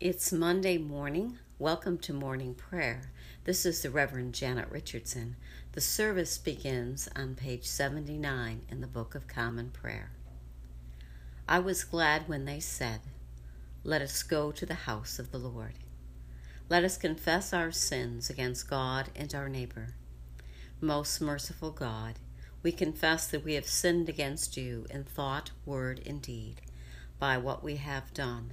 It's Monday morning. Welcome to morning prayer. This is the Reverend Janet Richardson. The service begins on page 79 in the Book of Common Prayer. I was glad when they said, Let us go to the house of the Lord. Let us confess our sins against God and our neighbor. Most merciful God, we confess that we have sinned against you in thought, word, and deed, by what we have done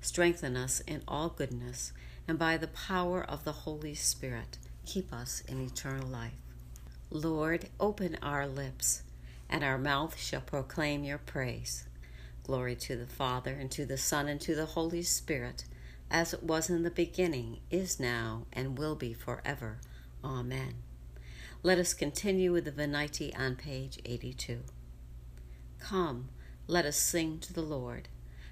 strengthen us in all goodness, and by the power of the Holy Spirit, keep us in eternal life. Lord, open our lips, and our mouth shall proclaim your praise. Glory to the Father, and to the Son, and to the Holy Spirit, as it was in the beginning, is now, and will be forever. Amen. Let us continue with the Venite on page 82. Come, let us sing to the Lord.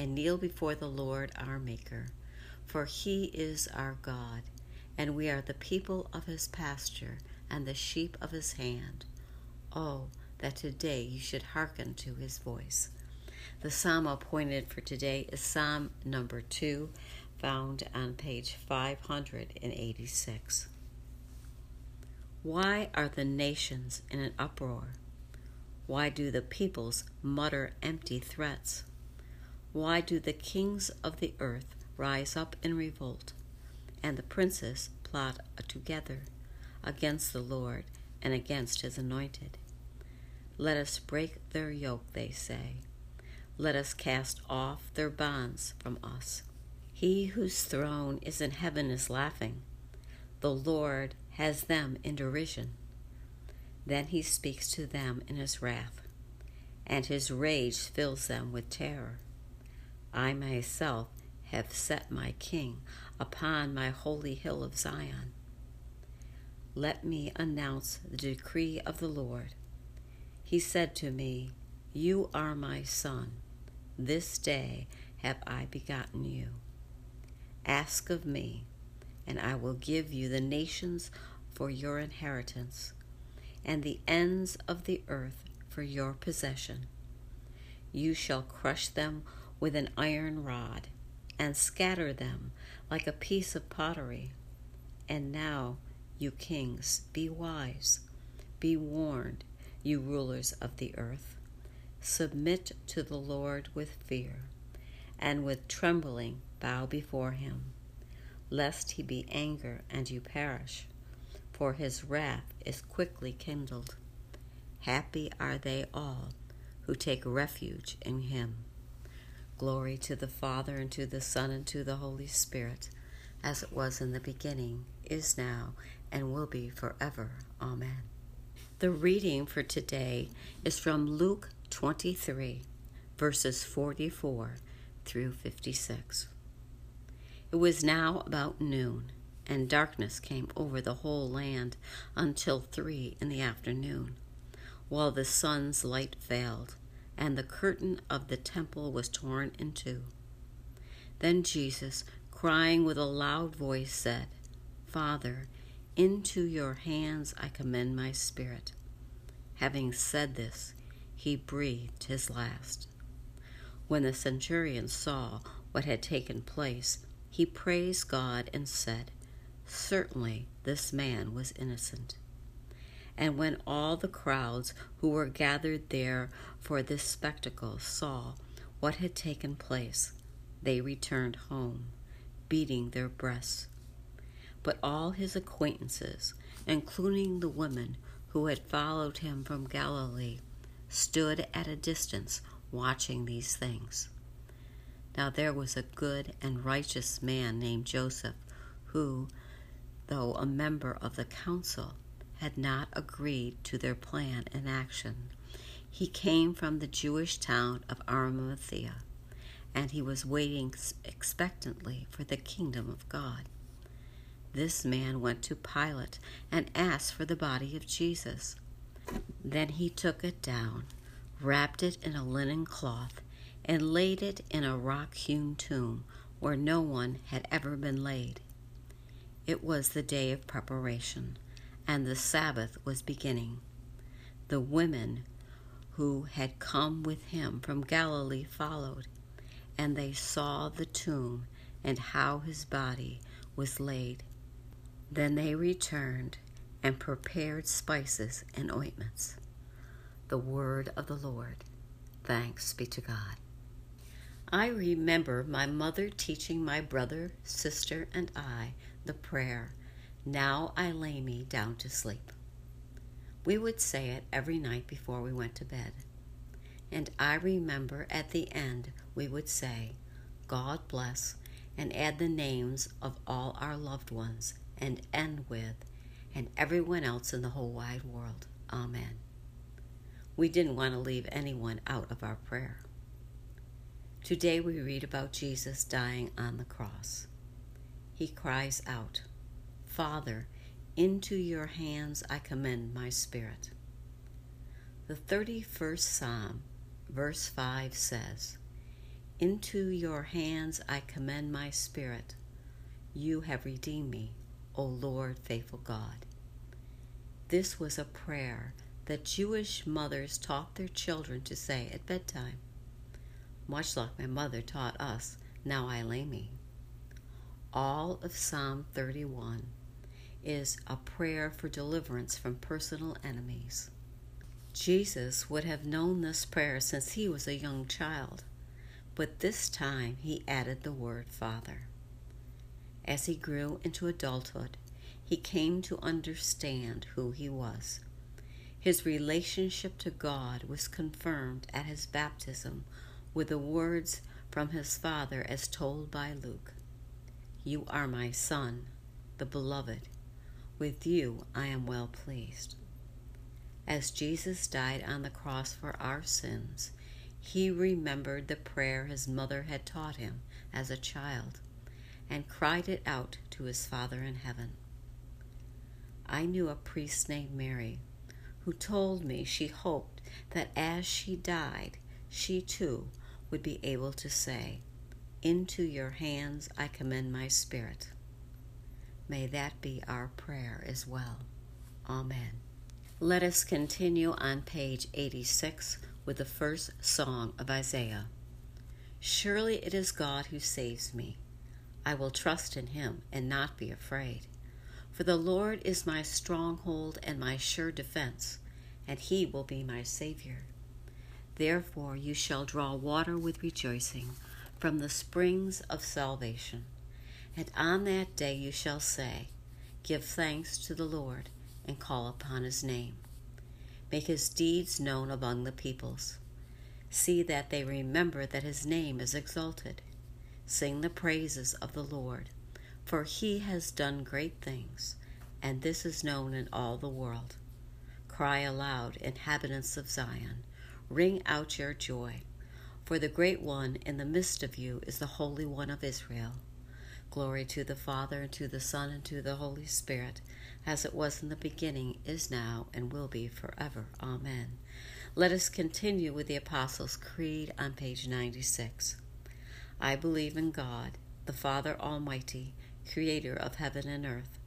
and kneel before the Lord our Maker. For he is our God, and we are the people of his pasture and the sheep of his hand. Oh, that today you should hearken to his voice. The psalm appointed for today is Psalm number 2, found on page 586. Why are the nations in an uproar? Why do the peoples mutter empty threats? Why do the kings of the earth rise up in revolt, and the princes plot together against the Lord and against his anointed? Let us break their yoke, they say. Let us cast off their bonds from us. He whose throne is in heaven is laughing. The Lord has them in derision. Then he speaks to them in his wrath, and his rage fills them with terror. I myself have set my king upon my holy hill of Zion. Let me announce the decree of the Lord. He said to me, You are my son. This day have I begotten you. Ask of me, and I will give you the nations for your inheritance, and the ends of the earth for your possession. You shall crush them with an iron rod and scatter them like a piece of pottery. And now, you kings, be wise, be warned, you rulers of the earth. Submit to the Lord with fear, and with trembling bow before him, lest he be anger and you perish, for his wrath is quickly kindled. Happy are they all who take refuge in him. Glory to the Father, and to the Son, and to the Holy Spirit, as it was in the beginning, is now, and will be forever. Amen. The reading for today is from Luke 23, verses 44 through 56. It was now about noon, and darkness came over the whole land until three in the afternoon, while the sun's light failed and the curtain of the temple was torn in two. Then Jesus, crying with a loud voice, said, Father, into your hands I commend my spirit. Having said this, he breathed his last. When the centurion saw what had taken place, he praised God and said, Certainly this man was innocent. And when all the crowds who were gathered there for this spectacle saw what had taken place, they returned home, beating their breasts. But all his acquaintances, including the women who had followed him from Galilee, stood at a distance watching these things. Now there was a good and righteous man named Joseph, who, though a member of the council, had not agreed to their plan and action. He came from the Jewish town of Arimathea, and he was waiting expectantly for the kingdom of God. This man went to Pilate and asked for the body of Jesus. Then he took it down, wrapped it in a linen cloth, and laid it in a rock hewn tomb where no one had ever been laid. It was the day of preparation, and the Sabbath was beginning. The women who had come with him from Galilee followed, and they saw the tomb and how his body was laid. Then they returned and prepared spices and ointments. The word of the Lord. Thanks be to God. I remember my mother teaching my brother, sister, and I the prayer, Now I lay me down to sleep. We would say it every night before we went to bed. And I remember at the end we would say, God bless, and add the names of all our loved ones and end with, and everyone else in the whole wide world. Amen. We didn't want to leave anyone out of our prayer. Today we read about Jesus dying on the cross. He cries out, Father, into your hands I commend my spirit. The 31st Psalm, verse 5 says, Into your hands I commend my spirit. You have redeemed me O Lord, faithful God. This was a prayer that Jewish mothers taught their children to say at bedtime, much like my mother taught us, Now I lay me. All of Psalm 31 is a prayer for deliverance from personal enemies. Jesus would have known this prayer since he was a young child, but this time he added the word Father. As he grew into adulthood, he came to understand who he was. His relationship to God was confirmed at his baptism with the words from his Father as told by Luke You are my Son, the Beloved. With you I am well pleased. As Jesus died on the cross for our sins, he remembered the prayer his mother had taught him as a child and cried it out to his Father in heaven. I knew a priest named Mary who told me she hoped that as she died, she too would be able to say, Into your hands I commend my spirit. May that be our prayer as well. Amen. Let us continue on page 86 with the first song of Isaiah. Surely it is God who saves me. I will trust in him and not be afraid. For the Lord is my stronghold and my sure defense, and he will be my Savior. Therefore you shall draw water with rejoicing from the springs of salvation. And on that day you shall say, Give thanks to the Lord, and call upon his name. Make his deeds known among the peoples. See that they remember that his name is exalted. Sing the praises of the Lord, for he has done great things, and this is known in all the world. Cry aloud, inhabitants of Zion, ring out your joy, for the great one in the midst of you is the Holy One of Israel. Glory to the Father, and to the Son, and to the Holy Spirit, as it was in the beginning, is now, and will be forever. Amen. Let us continue with the Apostles' Creed on page 96. I believe in God, the Father Almighty, creator of heaven and earth.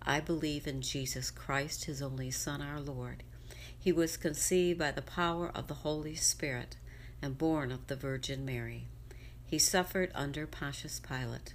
I believe in Jesus Christ, his only Son, our Lord. He was conceived by the power of the Holy Spirit and born of the Virgin Mary. He suffered under Pontius Pilate,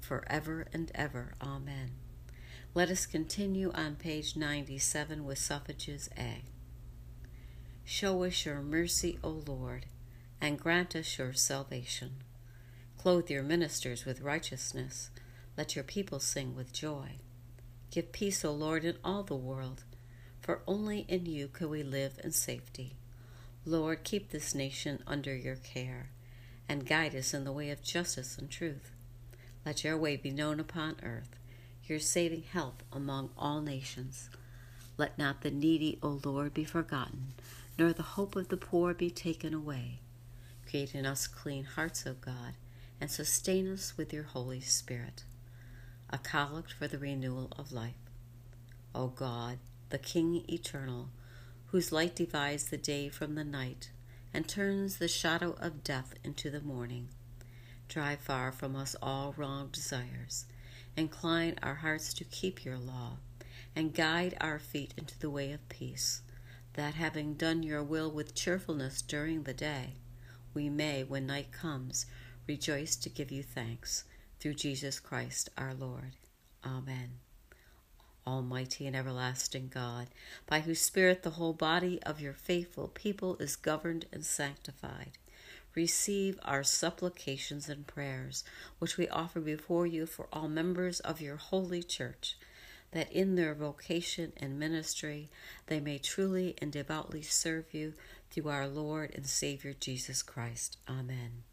forever and ever. Amen. Let us continue on page 97 with suffrages A. Show us your mercy, O Lord, and grant us your salvation. Clothe your ministers with righteousness. Let your people sing with joy. Give peace, O Lord, in all the world, for only in you can we live in safety. Lord, keep this nation under your care, and guide us in the way of justice and truth. Let your way be known upon earth, your saving help among all nations. Let not the needy, O Lord, be forgotten, nor the hope of the poor be taken away. Create in us clean hearts, O God, and sustain us with your Holy Spirit. A collect for the renewal of life. O God, the King eternal, whose light divides the day from the night and turns the shadow of death into the morning, drive far from us all wrong desires. Incline our hearts to keep your law, and guide our feet into the way of peace that having done your will with cheerfulness during the day, we may, when night comes, rejoice to give you thanks through Jesus Christ our Lord. Amen. Almighty and everlasting God, by whose Spirit the whole body of your faithful people is governed and sanctified, receive our supplications and prayers, which we offer before you for all members of your holy church that in their vocation and ministry they may truly and devoutly serve you through our Lord and Savior Jesus Christ. Amen.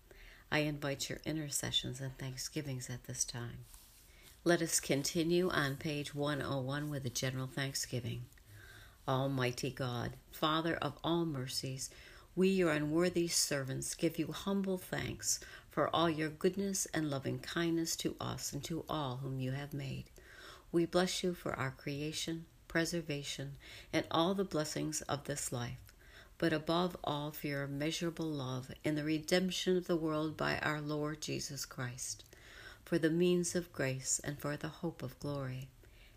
I invite your intercessions and thanksgivings at this time. Let us continue on page 101 with a general thanksgiving. Almighty God, Father of all mercies, we, your unworthy servants, give you humble thanks for all your goodness and loving kindness to us and to all whom you have made. We bless you for our creation, preservation, and all the blessings of this life, but above all for your immeasurable love in the redemption of the world by our Lord Jesus Christ, for the means of grace and for the hope of glory.